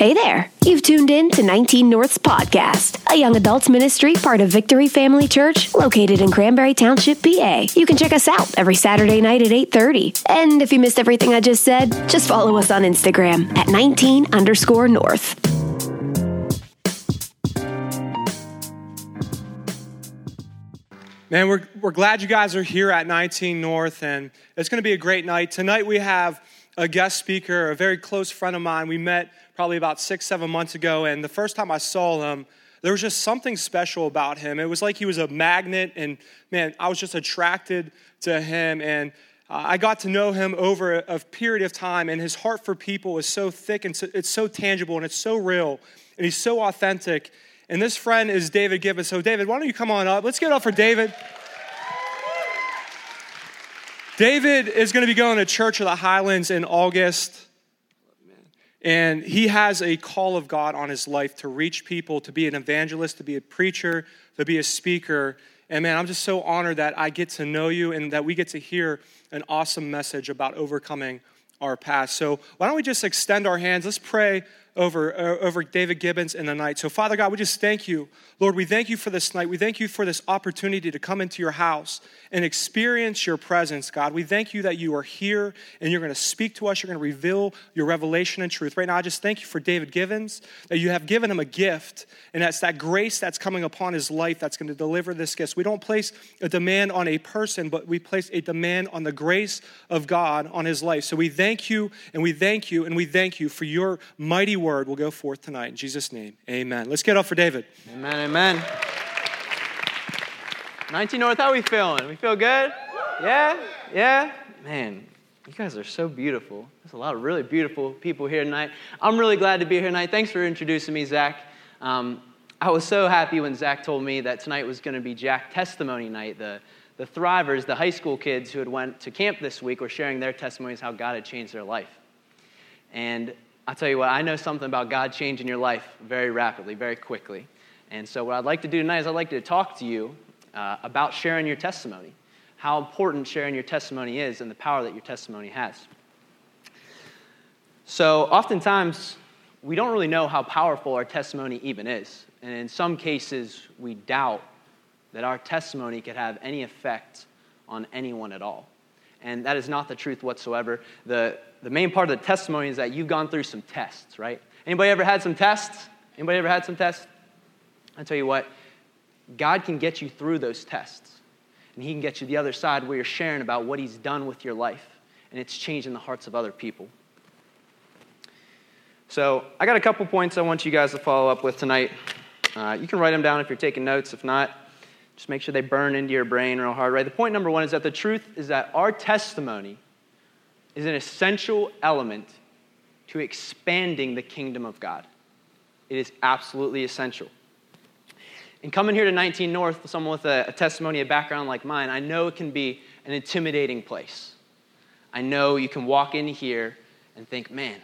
Hey there. You've tuned in to 19 North's podcast, a young adults ministry part of Victory Family Church located in Cranberry Township, PA. You can check us out every Saturday night at 8:30. And if you missed everything I just said, just follow us on Instagram at 19 underscore North. Man, we're, we're glad you guys are here at 19 North, and it's going to be a great night. Tonight we have a guest speaker, a very close friend of mine. We met probably about six, seven months ago, and the first time I saw him, there was just something special about him. It was like he was a magnet, and man, I was just attracted to him. And uh, I got to know him over a, a, period of time, and his heart for people is so thick and so, it's so tangible and it's so real, and he's so authentic. And this friend is David Gibbons. So, David, why don't you come on up? Let's get up for David. David is going to be going to Church of the Highlands in August. And he has a call of God on his life to reach people, to be an evangelist, to be a preacher, to be a speaker. And man, I'm just so honored that I get to know you and that we get to hear an awesome message about overcoming our past. So, why don't we just extend our hands? Let's pray over, uh, over David Gibbons in the night. So, Father God, we just thank you. Lord, we thank you for this night. We thank you for this opportunity to come into your house and experience your presence, God. We thank you that you are here and you're going to speak to us. You're going to reveal your revelation and truth. Right now, I just thank you for David Gibbons, that you have given him a gift, and that's that grace that's coming upon his life that's going to deliver this gift. We don't place a demand on a person, but we place a demand on the grace of God on his life. So we thank you and we thank you and we thank you for your mighty word will go forth tonight. In Jesus' name, amen. Let's get up for David. Amen, amen. 19 North, how are we feeling? We feel good? Yeah? Yeah? Man, you guys are so beautiful. There's a lot of really beautiful people here tonight. I'm really glad to be here tonight. Thanks for introducing me, Zach. Um, I was so happy when Zach told me that tonight was going to be Jack Testimony Night. The, the Thrivers, the high school kids who had went to camp this week, were sharing their testimonies how God had changed their life. And I'll tell you what, I know something about God changing your life very rapidly, very quickly. And so, what I'd like to do tonight is I'd like to talk to you uh, about sharing your testimony, how important sharing your testimony is, and the power that your testimony has. So, oftentimes, we don't really know how powerful our testimony even is. And in some cases, we doubt that our testimony could have any effect on anyone at all. And that is not the truth whatsoever. The, the main part of the testimony is that you've gone through some tests, right? Anybody ever had some tests? Anybody ever had some tests? I tell you what, God can get you through those tests. And He can get you the other side where you're sharing about what He's done with your life. And it's changing the hearts of other people. So, I got a couple points I want you guys to follow up with tonight. Uh, you can write them down if you're taking notes. If not, just make sure they burn into your brain real hard, right? The point number one is that the truth is that our testimony is an essential element to expanding the kingdom of God. It is absolutely essential. And coming here to 19 North, someone with a, a testimony, a background like mine, I know it can be an intimidating place. I know you can walk in here and think, man,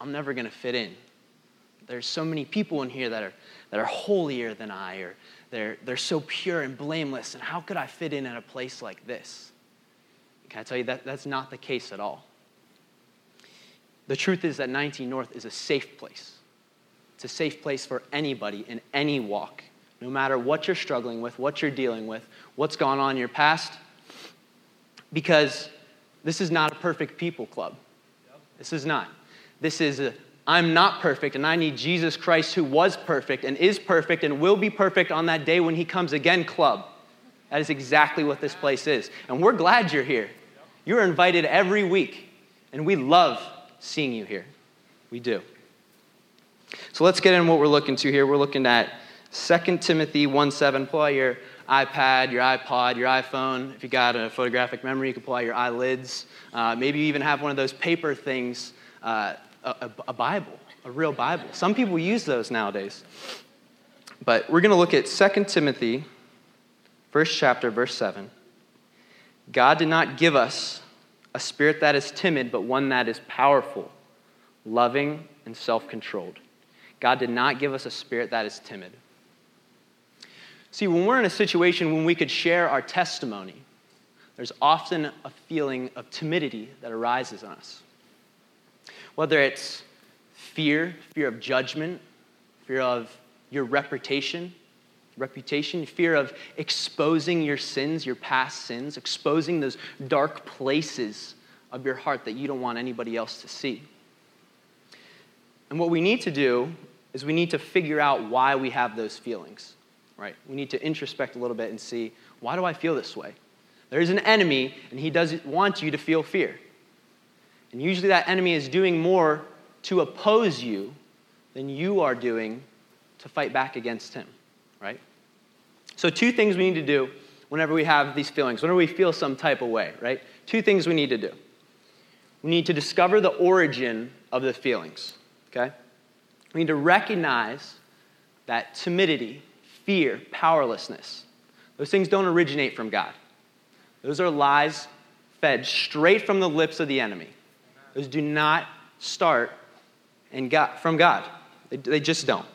I'm never going to fit in. There's so many people in here that are, that are holier than I, or they're, they're so pure and blameless, and how could I fit in at a place like this? Can I tell you that that's not the case at all? The truth is that 19 North is a safe place. It's a safe place for anybody in any walk, no matter what you're struggling with, what you're dealing with, what's gone on in your past, because this is not a perfect people club. This is not. This is a I'm not perfect and I need Jesus Christ who was perfect and is perfect and will be perfect on that day when he comes again club. That is exactly what this place is. And we're glad you're here. You're invited every week, and we love seeing you here. We do. So let's get in what we're looking to here. We're looking at 2 Timothy 1 7. Pull out your iPad, your iPod, your iPhone. If you got a photographic memory, you can pull out your eyelids. Uh, maybe you even have one of those paper things, uh, a, a Bible, a real Bible. Some people use those nowadays. But we're going to look at 2 Timothy, first chapter, verse 7. God did not give us a spirit that is timid, but one that is powerful, loving, and self controlled. God did not give us a spirit that is timid. See, when we're in a situation when we could share our testimony, there's often a feeling of timidity that arises in us. Whether it's fear, fear of judgment, fear of your reputation, reputation, fear of exposing your sins, your past sins, exposing those dark places of your heart that you don't want anybody else to see. And what we need to do is we need to figure out why we have those feelings, right? We need to introspect a little bit and see why do I feel this way? There's an enemy, and he doesn't want you to feel fear. And usually that enemy is doing more to oppose you than you are doing to fight back against him, right? So, two things we need to do whenever we have these feelings, whenever we feel some type of way, right? Two things we need to do. We need to discover the origin of the feelings, okay? We need to recognize that timidity, fear, powerlessness, those things don't originate from God. Those are lies fed straight from the lips of the enemy. Those do not start in God, from God. They, they just don't.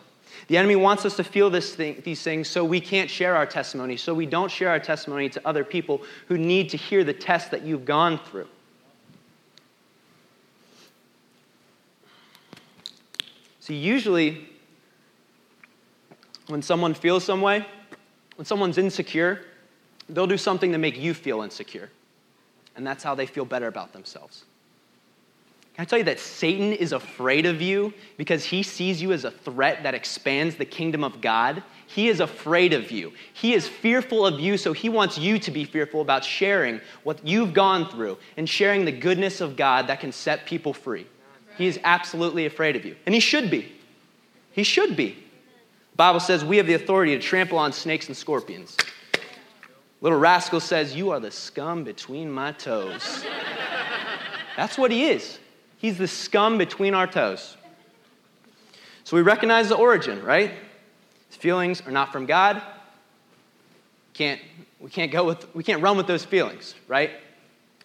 The enemy wants us to feel thing, these things so we can't share our testimony, so we don't share our testimony to other people who need to hear the test that you've gone through. See, usually when someone feels some way, when someone's insecure, they'll do something to make you feel insecure. And that's how they feel better about themselves. Can I tell you that Satan is afraid of you because he sees you as a threat that expands the kingdom of God? He is afraid of you. He is fearful of you, so he wants you to be fearful about sharing what you've gone through and sharing the goodness of God that can set people free. He is absolutely afraid of you. And he should be. He should be. The Bible says we have the authority to trample on snakes and scorpions. Little rascal says, You are the scum between my toes. That's what he is. He's the scum between our toes. So we recognize the origin, right? His feelings are not from God. Can't, we, can't go with, we can't run with those feelings, right?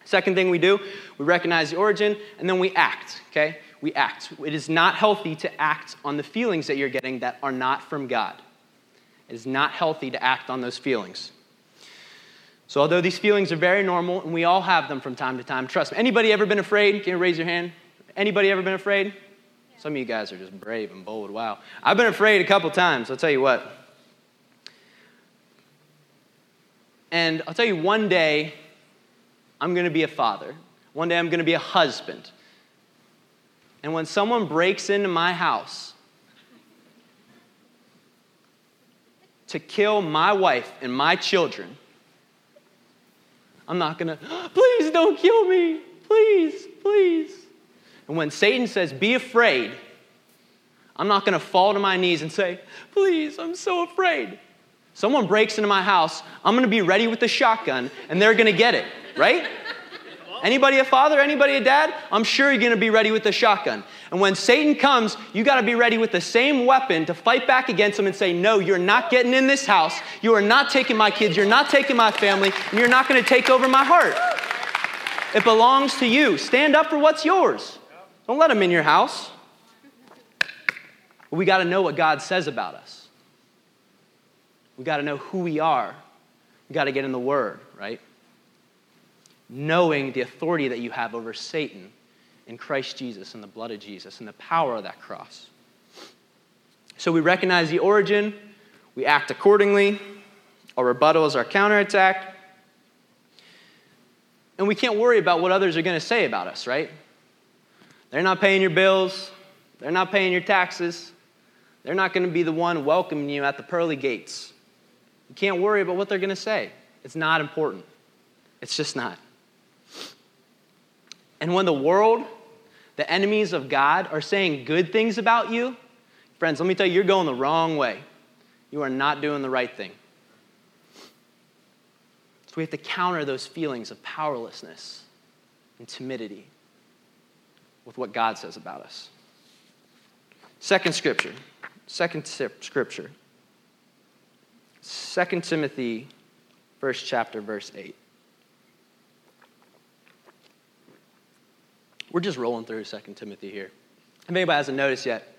Second thing we do, we recognize the origin and then we act, okay? We act. It is not healthy to act on the feelings that you're getting that are not from God. It is not healthy to act on those feelings. So although these feelings are very normal and we all have them from time to time, trust me. Anybody ever been afraid? Can you raise your hand? Anybody ever been afraid? Yeah. Some of you guys are just brave and bold. Wow. I've been afraid a couple times. I'll tell you what. And I'll tell you one day, I'm going to be a father. One day, I'm going to be a husband. And when someone breaks into my house to kill my wife and my children, I'm not going to, please don't kill me. Please, please. And when Satan says, be afraid, I'm not going to fall to my knees and say, please, I'm so afraid. Someone breaks into my house, I'm going to be ready with the shotgun and they're going to get it, right? Anybody a father? Anybody a dad? I'm sure you're going to be ready with the shotgun. And when Satan comes, you got to be ready with the same weapon to fight back against him and say, No, you're not getting in this house. You are not taking my kids. You're not taking my family. And you're not going to take over my heart. It belongs to you. Stand up for what's yours. Don't let them in your house. We got to know what God says about us. We got to know who we are. We got to get in the Word, right? Knowing the authority that you have over Satan in Christ Jesus and the blood of Jesus and the power of that cross. So we recognize the origin, we act accordingly. Our rebuttal is our counterattack. And we can't worry about what others are going to say about us, right? They're not paying your bills. They're not paying your taxes. They're not going to be the one welcoming you at the pearly gates. You can't worry about what they're going to say. It's not important. It's just not. And when the world, the enemies of God, are saying good things about you, friends, let me tell you, you're going the wrong way. You are not doing the right thing. So we have to counter those feelings of powerlessness and timidity with what God says about us. Second scripture. Second scripture. Second Timothy, first chapter, verse 8. We're just rolling through Second Timothy here. If anybody hasn't noticed yet,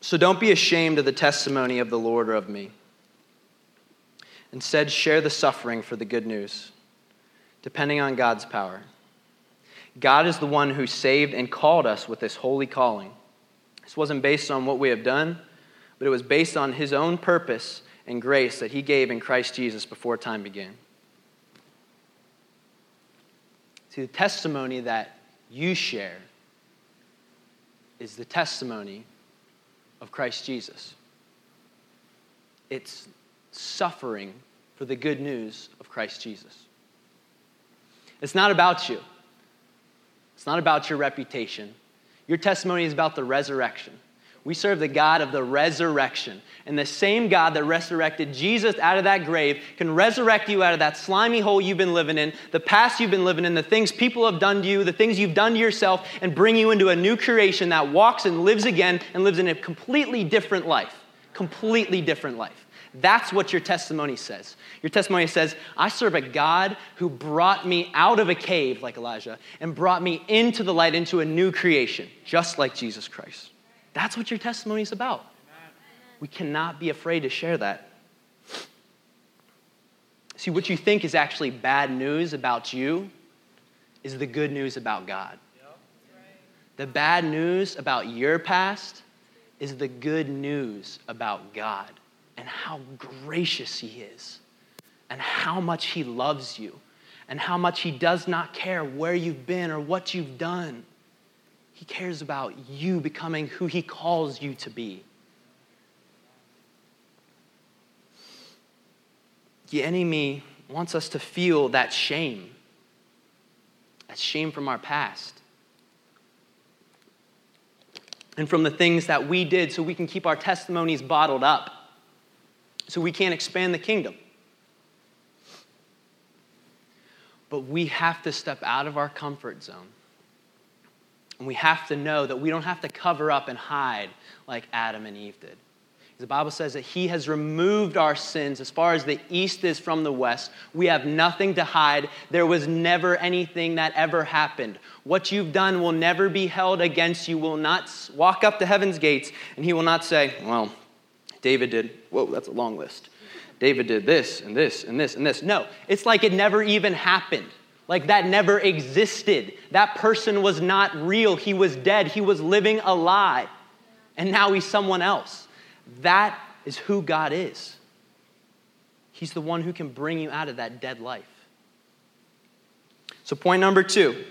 so don't be ashamed of the testimony of the Lord or of me. Instead, share the suffering for the good news, depending on God's power God is the one who saved and called us with this holy calling. This wasn't based on what we have done, but it was based on His own purpose and grace that He gave in Christ Jesus before time began. See, the testimony that you share is the testimony of Christ Jesus. It's suffering for the good news of Christ Jesus. It's not about you. It's not about your reputation. Your testimony is about the resurrection. We serve the God of the resurrection. And the same God that resurrected Jesus out of that grave can resurrect you out of that slimy hole you've been living in, the past you've been living in, the things people have done to you, the things you've done to yourself, and bring you into a new creation that walks and lives again and lives in a completely different life. Completely different life. That's what your testimony says. Your testimony says, I serve a God who brought me out of a cave, like Elijah, and brought me into the light, into a new creation, just like Jesus Christ. That's what your testimony is about. We cannot be afraid to share that. See, what you think is actually bad news about you is the good news about God. The bad news about your past is the good news about God and how gracious He is, and how much He loves you, and how much He does not care where you've been or what you've done. He cares about you becoming who He calls you to be. The enemy wants us to feel that shame, that shame from our past, and from the things that we did so we can keep our testimonies bottled up, so we can't expand the kingdom. But we have to step out of our comfort zone. And we have to know that we don't have to cover up and hide like Adam and Eve did. The Bible says that He has removed our sins as far as the east is from the west. We have nothing to hide. There was never anything that ever happened. What you've done will never be held against you. Will not walk up to heaven's gates, and He will not say, Well, David did. Whoa, that's a long list. David did this and this and this and this. No, it's like it never even happened. Like that never existed. That person was not real. He was dead. He was living a lie. And now he's someone else. That is who God is. He's the one who can bring you out of that dead life. So, point number two.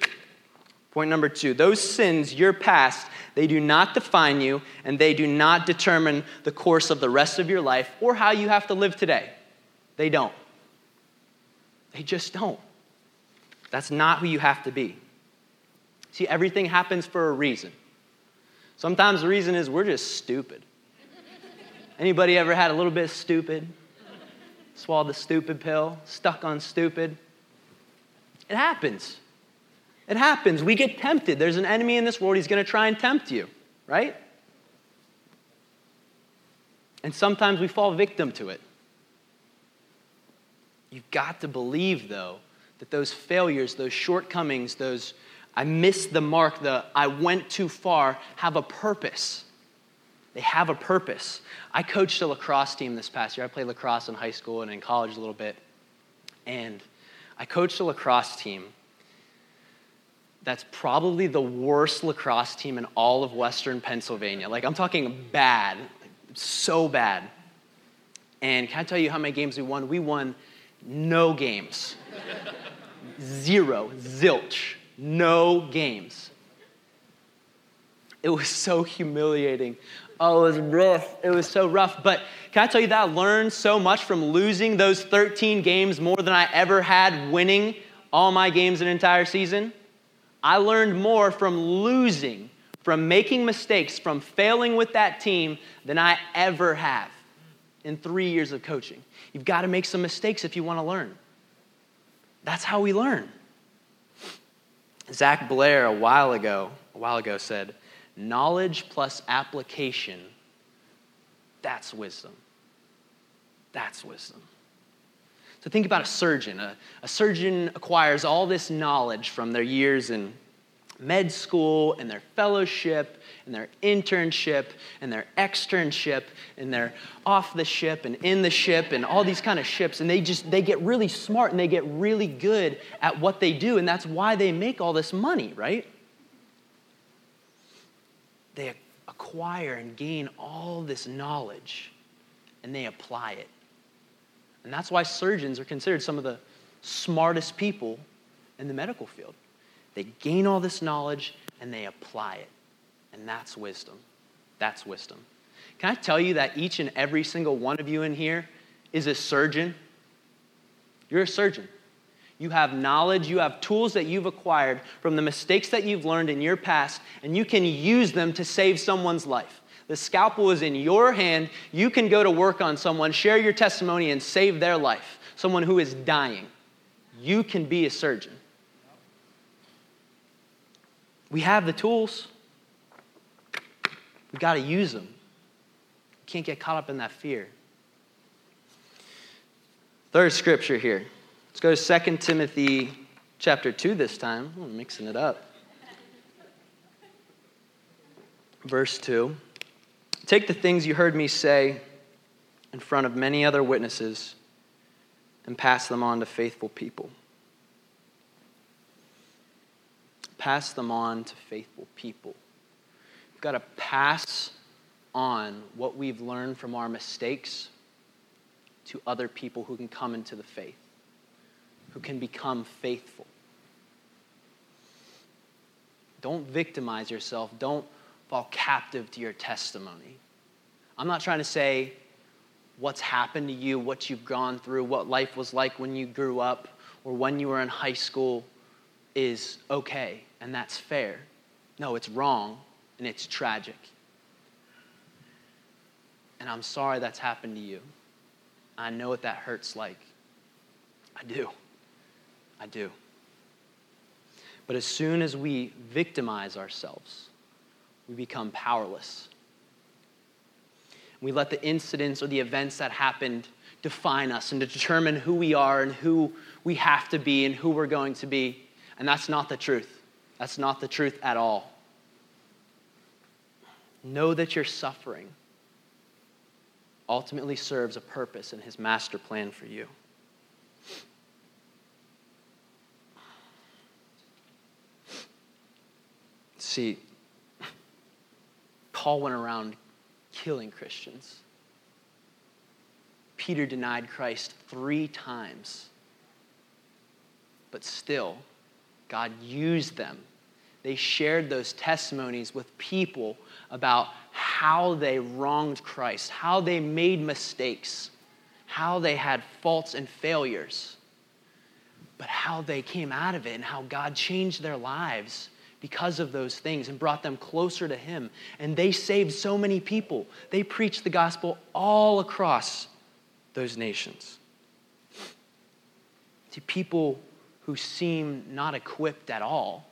Point number two those sins, your past, they do not define you and they do not determine the course of the rest of your life or how you have to live today. They don't. They just don't. That's not who you have to be. See, everything happens for a reason. Sometimes the reason is we're just stupid. Anybody ever had a little bit stupid? Swallowed the stupid pill, stuck on stupid? It happens. It happens. We get tempted. There's an enemy in this world, he's going to try and tempt you, right? And sometimes we fall victim to it. You've got to believe, though, that those failures, those shortcomings, those I missed the mark, the I went too far, have a purpose. They have a purpose. I coached a lacrosse team this past year. I played lacrosse in high school and in college a little bit. And I coached a lacrosse team that's probably the worst lacrosse team in all of Western Pennsylvania. Like, I'm talking bad, so bad. And can I tell you how many games we won? We won no games. Zero, zilch, no games. It was so humiliating. Oh, it was rough. It was so rough. But can I tell you that I learned so much from losing those 13 games more than I ever had winning all my games an entire season? I learned more from losing, from making mistakes, from failing with that team than I ever have in three years of coaching. You've got to make some mistakes if you want to learn. That's how we learn. Zach Blair a while ago, a while ago said, knowledge plus application, that's wisdom. That's wisdom. So think about a surgeon. A, a surgeon acquires all this knowledge from their years in med school and their fellowship and their internship and their externship and they're off the ship and in the ship and all these kind of ships. And they just they get really smart and they get really good at what they do and that's why they make all this money right? They acquire and gain all this knowledge and they apply it and that's why surgeons are considered some of the smartest people in the medical field they gain all this knowledge and they apply it. And that's wisdom. That's wisdom. Can I tell you that each and every single one of you in here is a surgeon? You're a surgeon. You have knowledge, you have tools that you've acquired from the mistakes that you've learned in your past, and you can use them to save someone's life. The scalpel is in your hand. You can go to work on someone, share your testimony, and save their life. Someone who is dying. You can be a surgeon. We have the tools. We've got to use them. Can't get caught up in that fear. Third scripture here. Let's go to 2 Timothy chapter 2 this time. I'm mixing it up. Verse 2. Take the things you heard me say in front of many other witnesses and pass them on to faithful people pass them on to faithful people. We've got to pass on what we've learned from our mistakes to other people who can come into the faith, who can become faithful. Don't victimize yourself. Don't fall captive to your testimony. I'm not trying to say what's happened to you, what you've gone through, what life was like when you grew up or when you were in high school is okay and that's fair. No, it's wrong and it's tragic. And I'm sorry that's happened to you. I know what that hurts like. I do. I do. But as soon as we victimize ourselves, we become powerless. We let the incidents or the events that happened define us and to determine who we are and who we have to be and who we're going to be. And that's not the truth. That's not the truth at all. Know that your suffering ultimately serves a purpose in His master plan for you. See, Paul went around killing Christians. Peter denied Christ three times. But still, God used them they shared those testimonies with people about how they wronged Christ, how they made mistakes, how they had faults and failures, but how they came out of it and how God changed their lives because of those things and brought them closer to Him. And they saved so many people. They preached the gospel all across those nations. To people who seem not equipped at all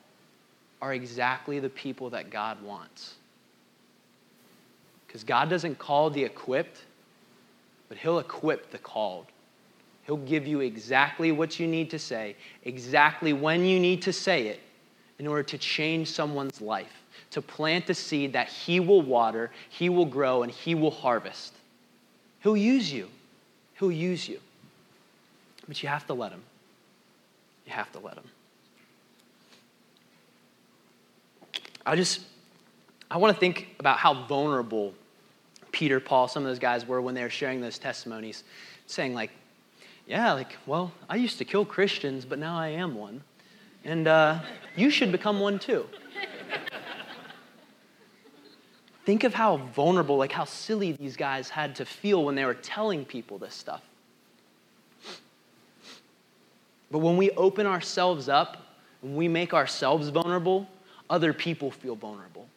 are exactly the people that God wants. Because God doesn't call the equipped, but He'll equip the called. He'll give you exactly what you need to say, exactly when you need to say it, in order to change someone's life, to plant a seed that He will water, He will grow, and He will harvest. He'll use you. He'll use you. But you have to let Him. You have to let Him. I just, I want to think about how vulnerable Peter, Paul, some of those guys were when they were sharing those testimonies, saying, like, yeah, like, well, I used to kill Christians, but now I am one. And uh, you should become one too. Think of how vulnerable, like how silly these guys had to feel when they were telling people this stuff. But when we open ourselves up, when we make ourselves vulnerable, other people feel vulnerable.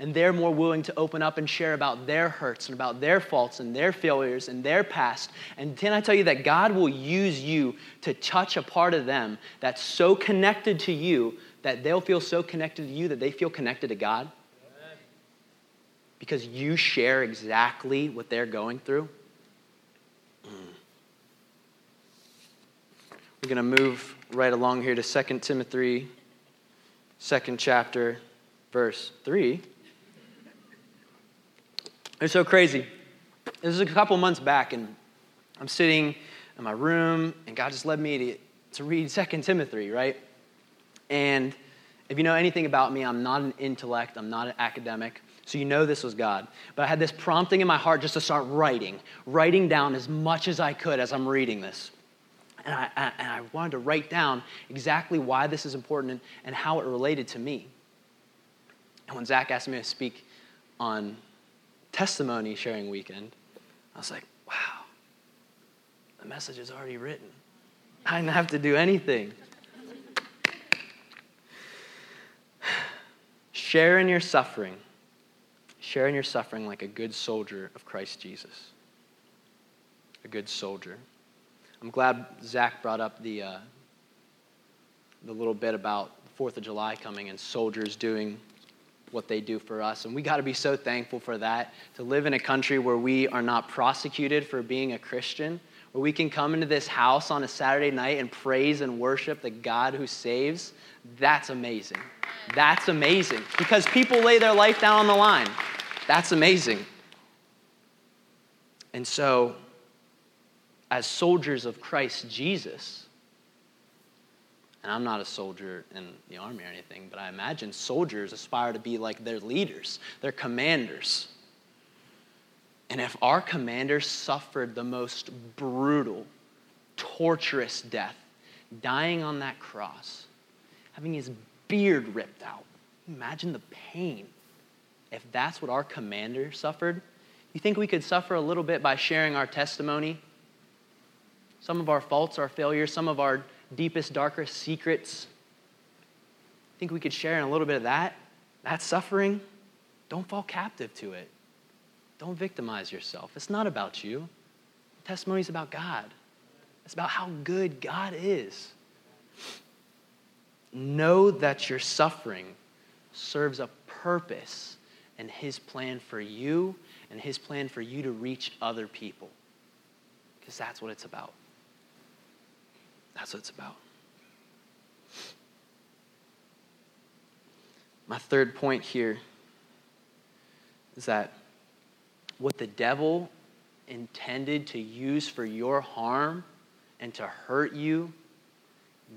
And they're more willing to open up and share about their hurts and about their faults and their failures and their past. And can I tell you that God will use you to touch a part of them that's so connected to you that they'll feel so connected to you that they feel connected to God? Because you share exactly what they're going through? We're going to move right along here to 2 Timothy second chapter, verse 3. It's so crazy. This is a couple months back, and I'm sitting in my room, and God just led me to, to read Second Timothy, right? And if you know anything about me, I'm not an intellect, I'm not an academic, so you know this was God. But I had this prompting in my heart just to start writing, writing down as much as I could as I'm reading this. And I, and I wanted to write down exactly why this is important and how it related to me. And when Zach asked me to speak on testimony sharing weekend, I was like, wow, the message is already written. I didn't have to do anything. Share in your suffering. Share in your suffering like a good soldier of Christ Jesus. A good soldier. I'm glad Zach brought up the, uh, the little bit about the 4th of July coming and soldiers doing what they do for us. And we got to be so thankful for that to live in a country where we are not prosecuted for being a Christian, where we can come into this house on a Saturday night and praise and worship the God who saves. That's amazing. That's amazing because people lay their life down on the line. That's amazing. And so, as soldiers of Christ Jesus, and I'm not a soldier in the army or anything, but I imagine soldiers aspire to be like their leaders, their commanders. And if our commander suffered the most brutal, torturous death, dying on that cross, having his beard ripped out, imagine the pain. If that's what our commander suffered, you think we could suffer a little bit by sharing our testimony? some of our faults, our failures, some of our deepest, darkest secrets. I think we could share in a little bit of that. That suffering, don't fall captive to it. Don't victimize yourself. It's not about you. The Testimony is about God. It's about how good God is. Know that your suffering serves a purpose and His plan for you and His plan for you to reach other people. Because that's what it's about. That's what it's about. My third point here is that what the devil intended to use for your harm and to hurt you,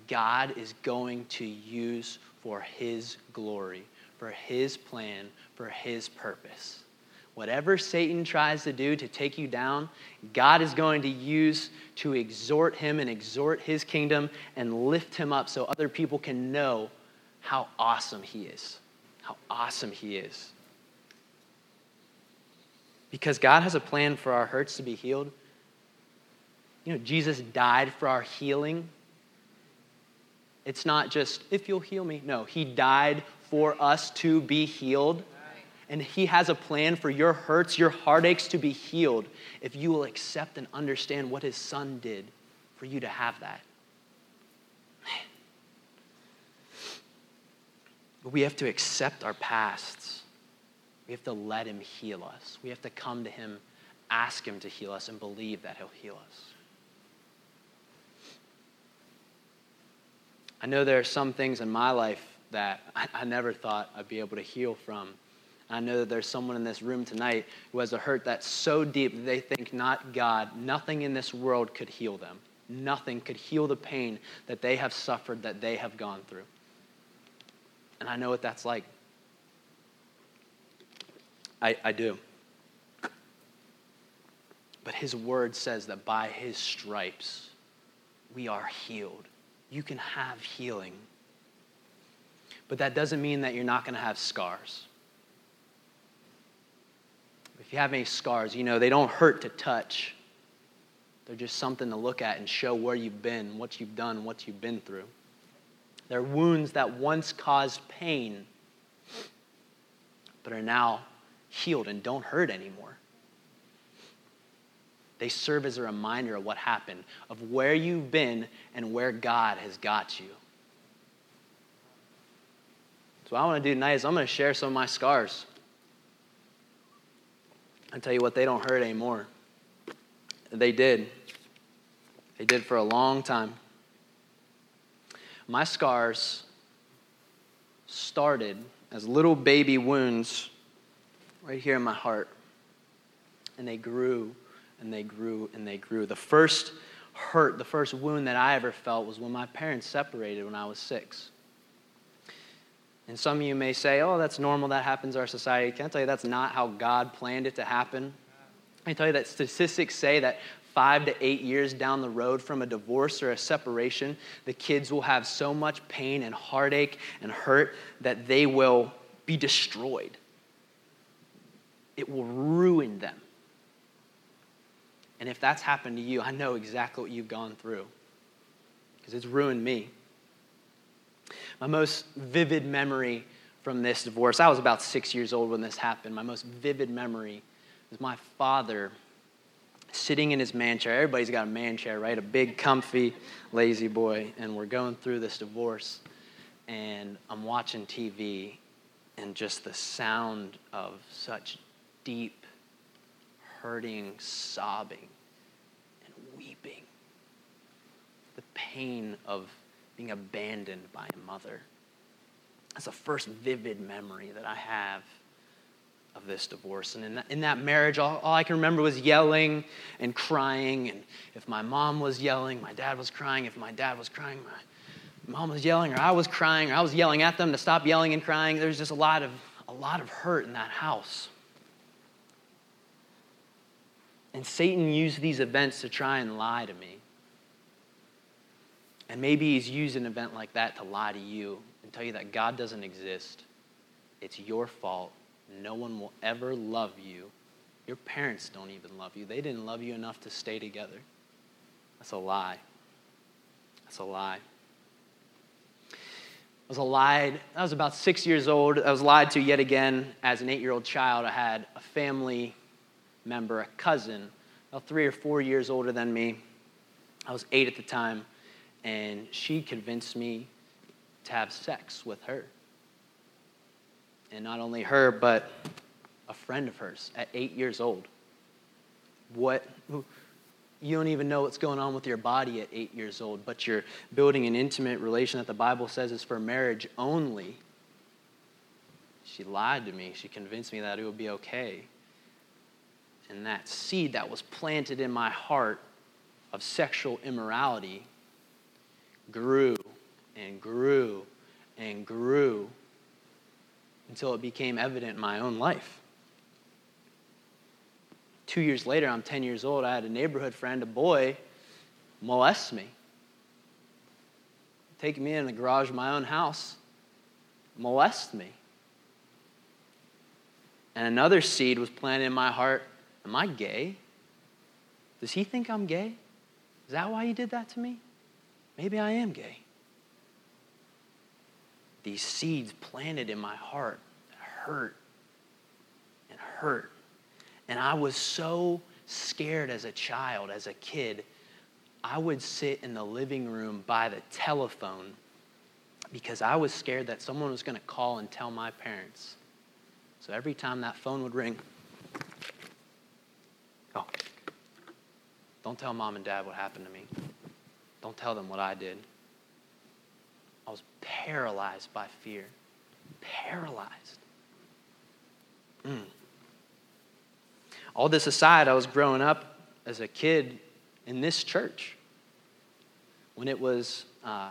God is going to use for his glory, for his plan, for his purpose. Whatever Satan tries to do to take you down, God is going to use to exhort him and exhort his kingdom and lift him up so other people can know how awesome he is. How awesome he is. Because God has a plan for our hurts to be healed. You know, Jesus died for our healing. It's not just, if you'll heal me. No, he died for us to be healed and He has a plan for your hurts, your heartaches to be healed if you will accept and understand what His Son did for you to have that. But we have to accept our pasts. We have to let Him heal us. We have to come to Him, ask Him to heal us, and believe that He'll heal us. I know there are some things in my life that I, I never thought I'd be able to heal from. I know that there's someone in this room tonight who has a hurt that's so deep that they think not God, nothing in this world could heal them. Nothing could heal the pain that they have suffered, that they have gone through. And I know what that's like. I, I do. But his word says that by his stripes, we are healed. You can have healing. But that doesn't mean that you're not going to have scars you have any scars, you know, they don't hurt to touch. They're just something to look at and show where you've been, what you've done, what you've been through. They're wounds that once caused pain, but are now healed and don't hurt anymore. They serve as a reminder of what happened, of where you've been and where God has got you. So, what I want to do tonight is I'm going to share some of my scars. I tell you what, they don't hurt anymore. They did. They did for a long time. My scars started as little baby wounds right here in my heart. And they grew and they grew and they grew. The first hurt, the first wound that I ever felt was when my parents separated when I was six. And some of you may say, oh, that's normal, that happens in our society. Can I tell you that's not how God planned it to happen? I tell you that statistics say that five to eight years down the road from a divorce or a separation, the kids will have so much pain and heartache and hurt that they will be destroyed. It will ruin them. And if that's happened to you, I know exactly what you've gone through because it's ruined me. My most vivid memory from this divorce, I was about six years old when this happened. My most vivid memory is my father sitting in his man chair. Everybody's got a man chair, right? A big, comfy, lazy boy. And we're going through this divorce. And I'm watching TV, and just the sound of such deep, hurting, sobbing, and weeping. The pain of being abandoned by a mother. That's the first vivid memory that I have of this divorce. And in that, in that marriage, all, all, I can remember was yelling and crying. And if my mom was yelling, my dad was crying. If my dad was crying, my mom was yelling, or I was crying, or I was yelling at them to stop yelling and crying. There's just a lot of, a lot of hurt in that house. And Satan used these events to try and lie to me. And maybe he's used an event like that to lie to you and tell you that God doesn't exist. It's your fault no one will ever love you. Your parents don't even love you. They didn't love you enough to stay together. That's a lie. That's a lie. I was lied. I was about six years old. I was lied to yet again as an eight-year-old child. I had a family member, a cousin, about three or four years older than me. I was eight at the time, and she convinced me to have sex with her and not only her, but a friend of hers at eight years old. What? You don't even know what's going on with your body at eight years old, but you're building an intimate relation that the Bible says is for marriage only. She lied to me. She convinced me that it would be okay. And that seed that was planted in my heart of sexual immorality grew and grew and grew until it became evident in my own life. Two years later, I'm 10 years old. I had a neighborhood friend, a boy, molest me. Take me in the garage of my own house, molest me. And another seed was planted in my heart Am I gay? Does he think I'm gay? Is that why he did that to me? Maybe I am gay these seeds planted in my heart hurt and hurt. And I was so scared as a child, as a kid. I would sit in the living room by the telephone because I was scared that someone was going to call and tell my parents. So every time that phone would ring, oh, don't tell mom and dad what happened to me. Don't tell them what I did. I was paralyzed by fear. Paralyzed. Mm. All this aside, I was growing up as a kid in this church when it was uh,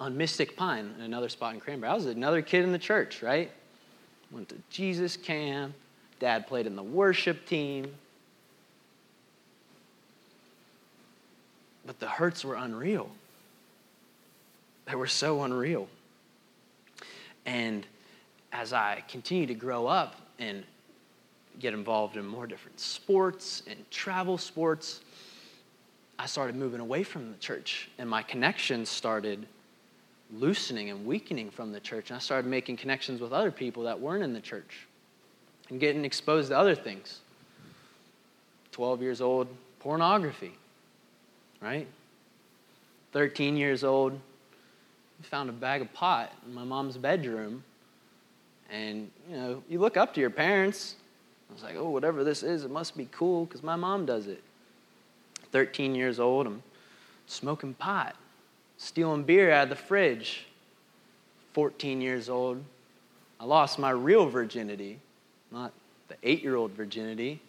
on Mystic Pine, another spot in Cranberry. I was another kid in the church, right? Went to Jesus camp. Dad played in the worship team. But the hurts were unreal. They were so unreal. And as I continued to grow up and get involved in more different sports and travel sports, I started moving away from the church, and my connections started loosening and weakening from the church. And I started making connections with other people that weren't in the church and getting exposed to other things. 12 years old, pornography, right? 13 years old, found a bag of pot in my mom's bedroom. And, you know, you look up to your parents. I was like, oh, whatever this is, it must be cool because my mom does it. 13 years old, I'm smoking pot, stealing beer out of the fridge. 14 years old, I lost my real virginity, not the eight year old virginity.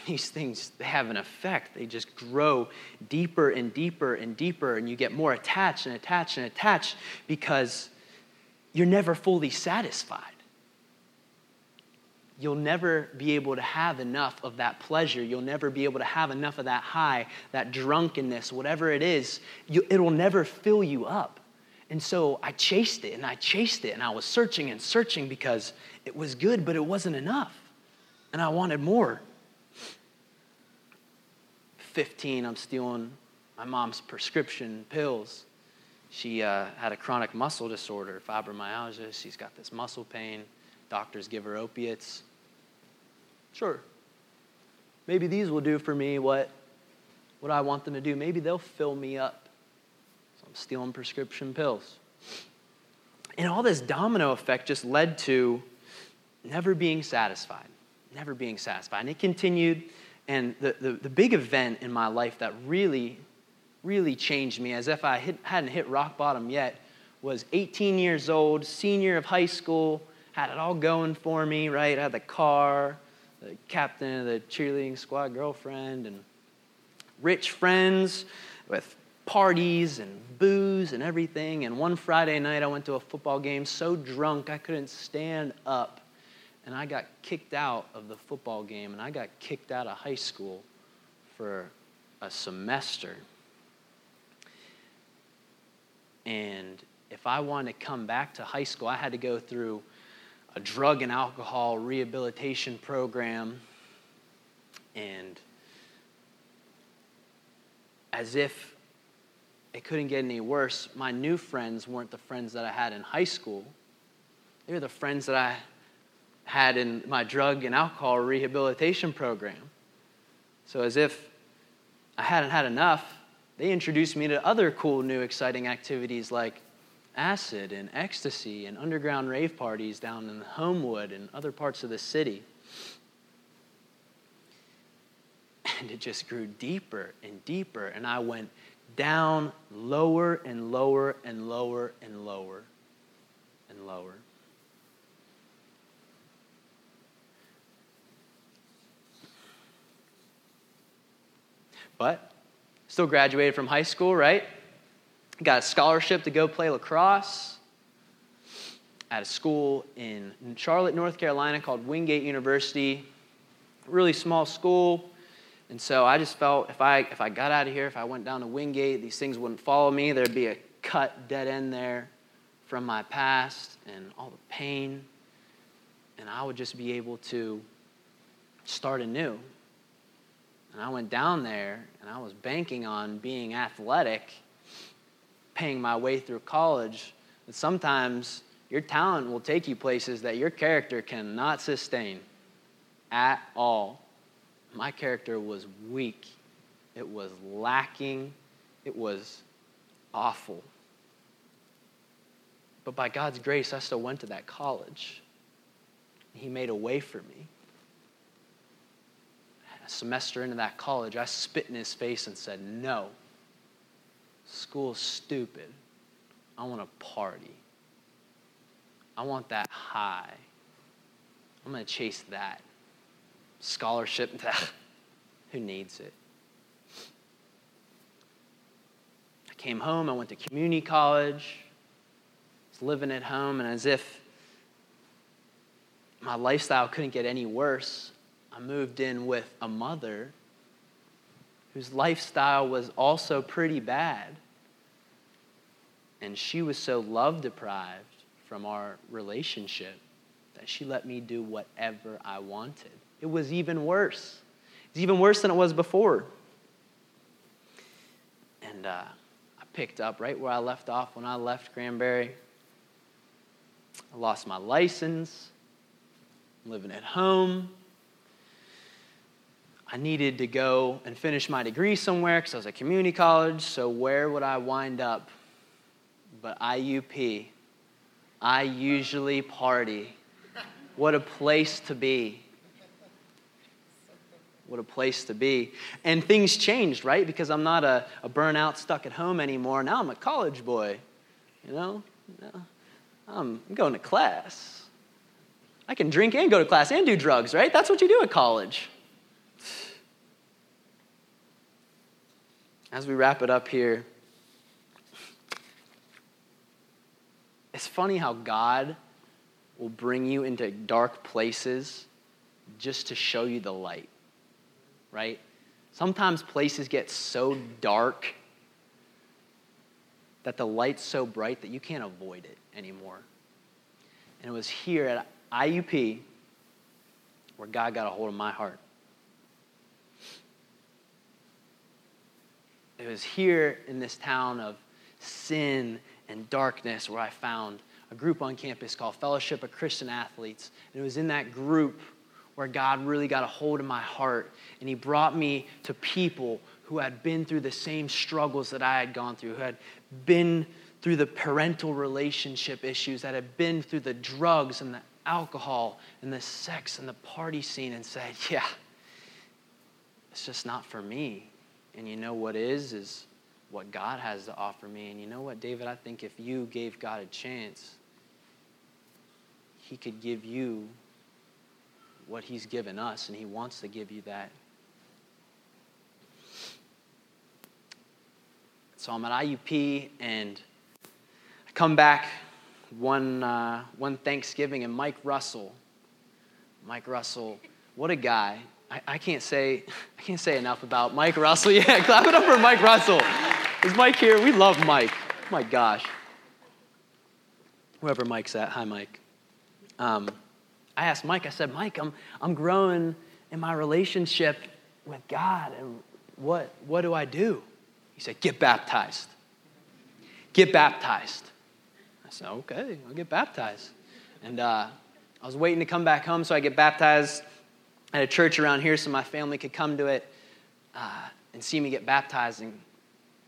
These things, have an effect. They just grow deeper and deeper and deeper, and you get more attached and attached and attached because you're never fully satisfied. You'll never be able to have enough of that pleasure. You'll never be able to have enough of that high, that drunkenness, whatever it is. You, it'll never fill you up. And so I chased it and I chased it and I was searching and searching because it was good, but it wasn't enough. And I wanted more. 15, I'm stealing my mom's prescription pills. She uh, had a chronic muscle disorder, fibromyalgia. She's got this muscle pain. Doctors give her opiates. Sure. Maybe these will do for me what, what I want them to do. Maybe they'll fill me up. So I'm stealing prescription pills. And all this domino effect just led to never being satisfied. Never being satisfied. And it continued. And the, the, the big event in my life that really, really changed me, as if I hit, hadn't hit rock bottom yet, was 18 years old, senior of high school had it all going for me, right? I had the car, the captain of the cheerleading squad girlfriend, and rich friends with parties and booze and everything. And one Friday night, I went to a football game so drunk I couldn't stand up. And I got kicked out of the football game, and I got kicked out of high school for a semester. And if I wanted to come back to high school, I had to go through a drug and alcohol rehabilitation program. And as if it couldn't get any worse, my new friends weren't the friends that I had in high school. They were the friends that I had in my drug and alcohol rehabilitation program. So, as if I hadn't had enough, they introduced me to other cool, new, exciting activities like acid and ecstasy and underground rave parties down in Homewood and other parts of the city. And it just grew deeper and deeper, and I went down lower and lower and lower and lower and lower. But still graduated from high school, right? got a scholarship to go play lacrosse at a school in Charlotte, North Carolina called Wingate University. Really small school. And so I just felt if I, if I got out of here, if I went down to Wingate, these things wouldn't follow me. There'd be a cut dead end there from my past and all the pain. And I would just be able to start anew. And I went down there and I was banking on being athletic paying my way through college, that sometimes your talent will take you places that your character cannot sustain at all. My character was weak, it was lacking, it was awful. But by God's grace, I still went to that college. He made a way for me. A semester into that college, I spit in his face and said, No. School's stupid. I want to party. I want that high. I'm going to chase that. Scholarship, who needs it? I came home, I went to community college, I was living at home, and as if my lifestyle couldn't get any worse, I moved in with a mother whose lifestyle was also pretty bad. And she was so love deprived from our relationship that she let me do whatever I wanted. It was even worse. It's even worse than it was before. And uh, I picked up right where I left off when I left Granbury. I lost my license. I'm living at home. I needed to go and finish my degree somewhere because I was at community college. So, where would I wind up? But IUP. I usually party. What a place to be. What a place to be. And things changed, right? Because I'm not a, a burnout, stuck at home anymore. Now I'm a college boy. You know? I'm going to class. I can drink and go to class and do drugs, right? That's what you do at college. As we wrap it up here, it's funny how God will bring you into dark places just to show you the light, right? Sometimes places get so dark that the light's so bright that you can't avoid it anymore. And it was here at IUP where God got a hold of my heart. It was here in this town of sin and darkness where I found a group on campus called Fellowship of Christian Athletes. And it was in that group where God really got a hold of my heart. And He brought me to people who had been through the same struggles that I had gone through, who had been through the parental relationship issues, that had been through the drugs and the alcohol and the sex and the party scene, and said, Yeah, it's just not for me. And you know what is? Is what God has to offer me. And you know what, David? I think if you gave God a chance, He could give you what He's given us, and He wants to give you that. So I'm at IUP, and I come back one, uh, one Thanksgiving, and Mike Russell, Mike Russell, what a guy. I, I, can't say I can't say enough about Mike Russell. Yeah, clap it up for Mike Russell. Is Mike here? We love Mike. Oh my gosh. Whoever Mike's at, hi Mike. Um, I asked Mike, I said, Mike, I'm, I'm growing in my relationship with God, and what, what do I do? He said, Get baptized. Get baptized. I said, Okay, I'll get baptized. And uh, I was waiting to come back home, so I get baptized at a church around here so my family could come to it uh, and see me get baptized. And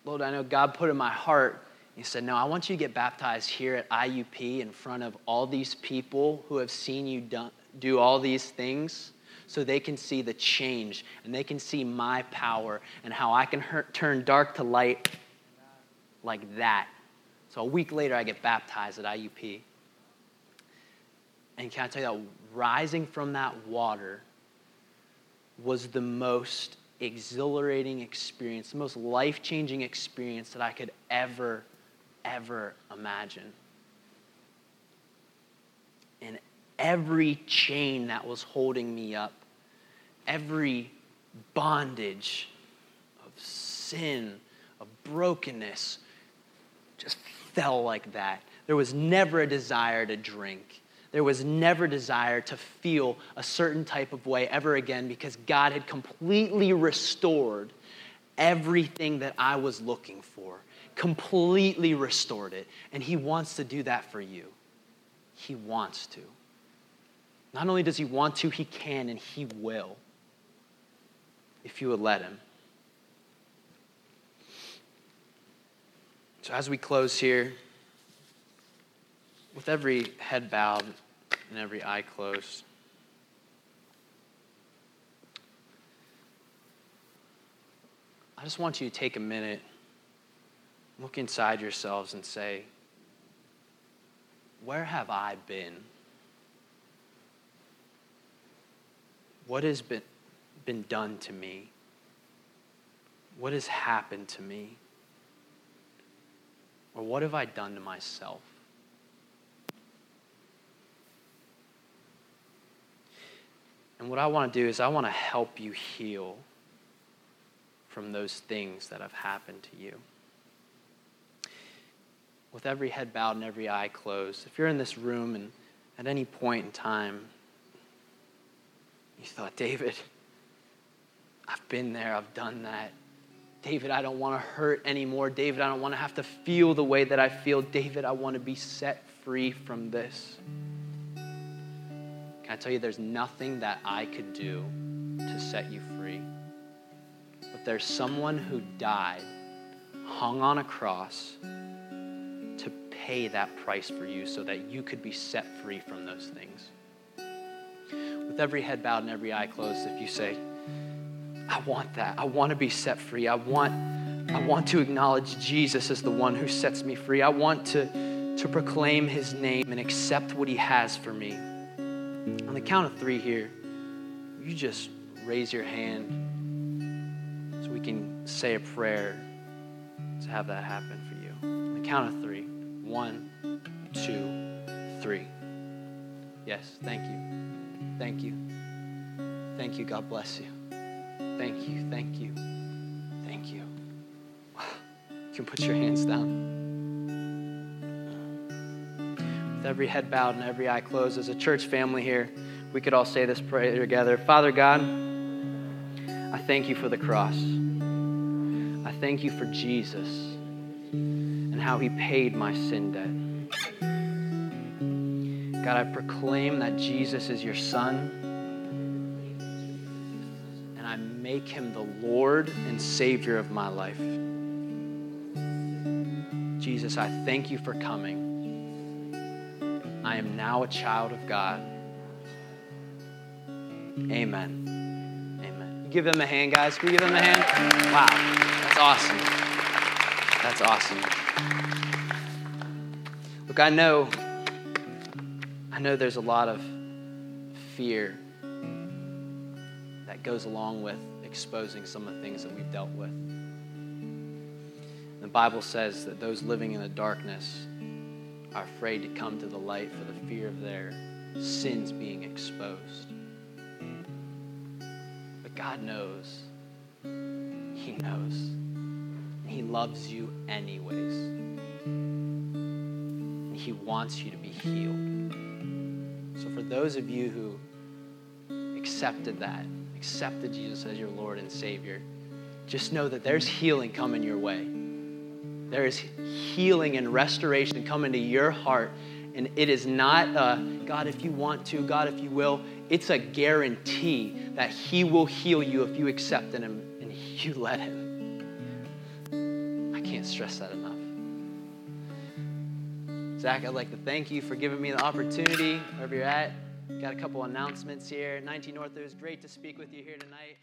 Lord, I know God put in my heart. He said, No, I want you to get baptized here at IUP in front of all these people who have seen you do, do all these things so they can see the change and they can see my power and how I can hurt, turn dark to light like that. So a week later, I get baptized at IUP. And can I tell you that rising from that water was the most exhilarating experience, the most life changing experience that I could ever, ever imagine. And every chain that was holding me up, every bondage of sin, of brokenness, just fell like that. There was never a desire to drink. There was never desire to feel a certain type of way ever again because God had completely restored everything that I was looking for, completely restored it. And He wants to do that for you. He wants to. Not only does He want to, He can and He will if you would let Him. So, as we close here, with every head bowed and every eye closed. I just want you to take a minute, look inside yourselves, and say, Where have I been? What has been, been done to me? What has happened to me? Or what have I done to myself? And what I want to do is, I want to help you heal from those things that have happened to you. With every head bowed and every eye closed, if you're in this room and at any point in time you thought, David, I've been there, I've done that. David, I don't want to hurt anymore. David, I don't want to have to feel the way that I feel. David, I want to be set free from this. Can I tell you, there's nothing that I could do to set you free. But there's someone who died, hung on a cross, to pay that price for you so that you could be set free from those things. With every head bowed and every eye closed, if you say, I want that. I want to be set free. I want, I want to acknowledge Jesus as the one who sets me free. I want to, to proclaim his name and accept what he has for me. The count of three here, you just raise your hand so we can say a prayer to have that happen for you. On the count of three. One, two, three. Yes, thank you. Thank you. Thank you. God bless you. Thank you. Thank you. Thank you. You can put your hands down. With every head bowed and every eye closed, as a church family here, we could all say this prayer together. Father God, I thank you for the cross. I thank you for Jesus and how he paid my sin debt. God, I proclaim that Jesus is your son, and I make him the Lord and Savior of my life. Jesus, I thank you for coming. I am now a child of God. Amen. Amen. Give them a hand, guys. Can we give them a hand? Wow, that's awesome. That's awesome. Look, I know, I know there's a lot of fear that goes along with exposing some of the things that we've dealt with. The Bible says that those living in the darkness are afraid to come to the light for the fear of their sins being exposed. God knows. He knows. He loves you anyways. And He wants you to be healed. So, for those of you who accepted that, accepted Jesus as your Lord and Savior, just know that there's healing coming your way. There is healing and restoration coming to your heart. And it is not, God, if you want to, God, if you will. It's a guarantee that He will heal you if you accept in Him and you let Him. I can't stress that enough. Zach, I'd like to thank you for giving me the opportunity, wherever you're at. Got a couple announcements here. 19 North, it was great to speak with you here tonight.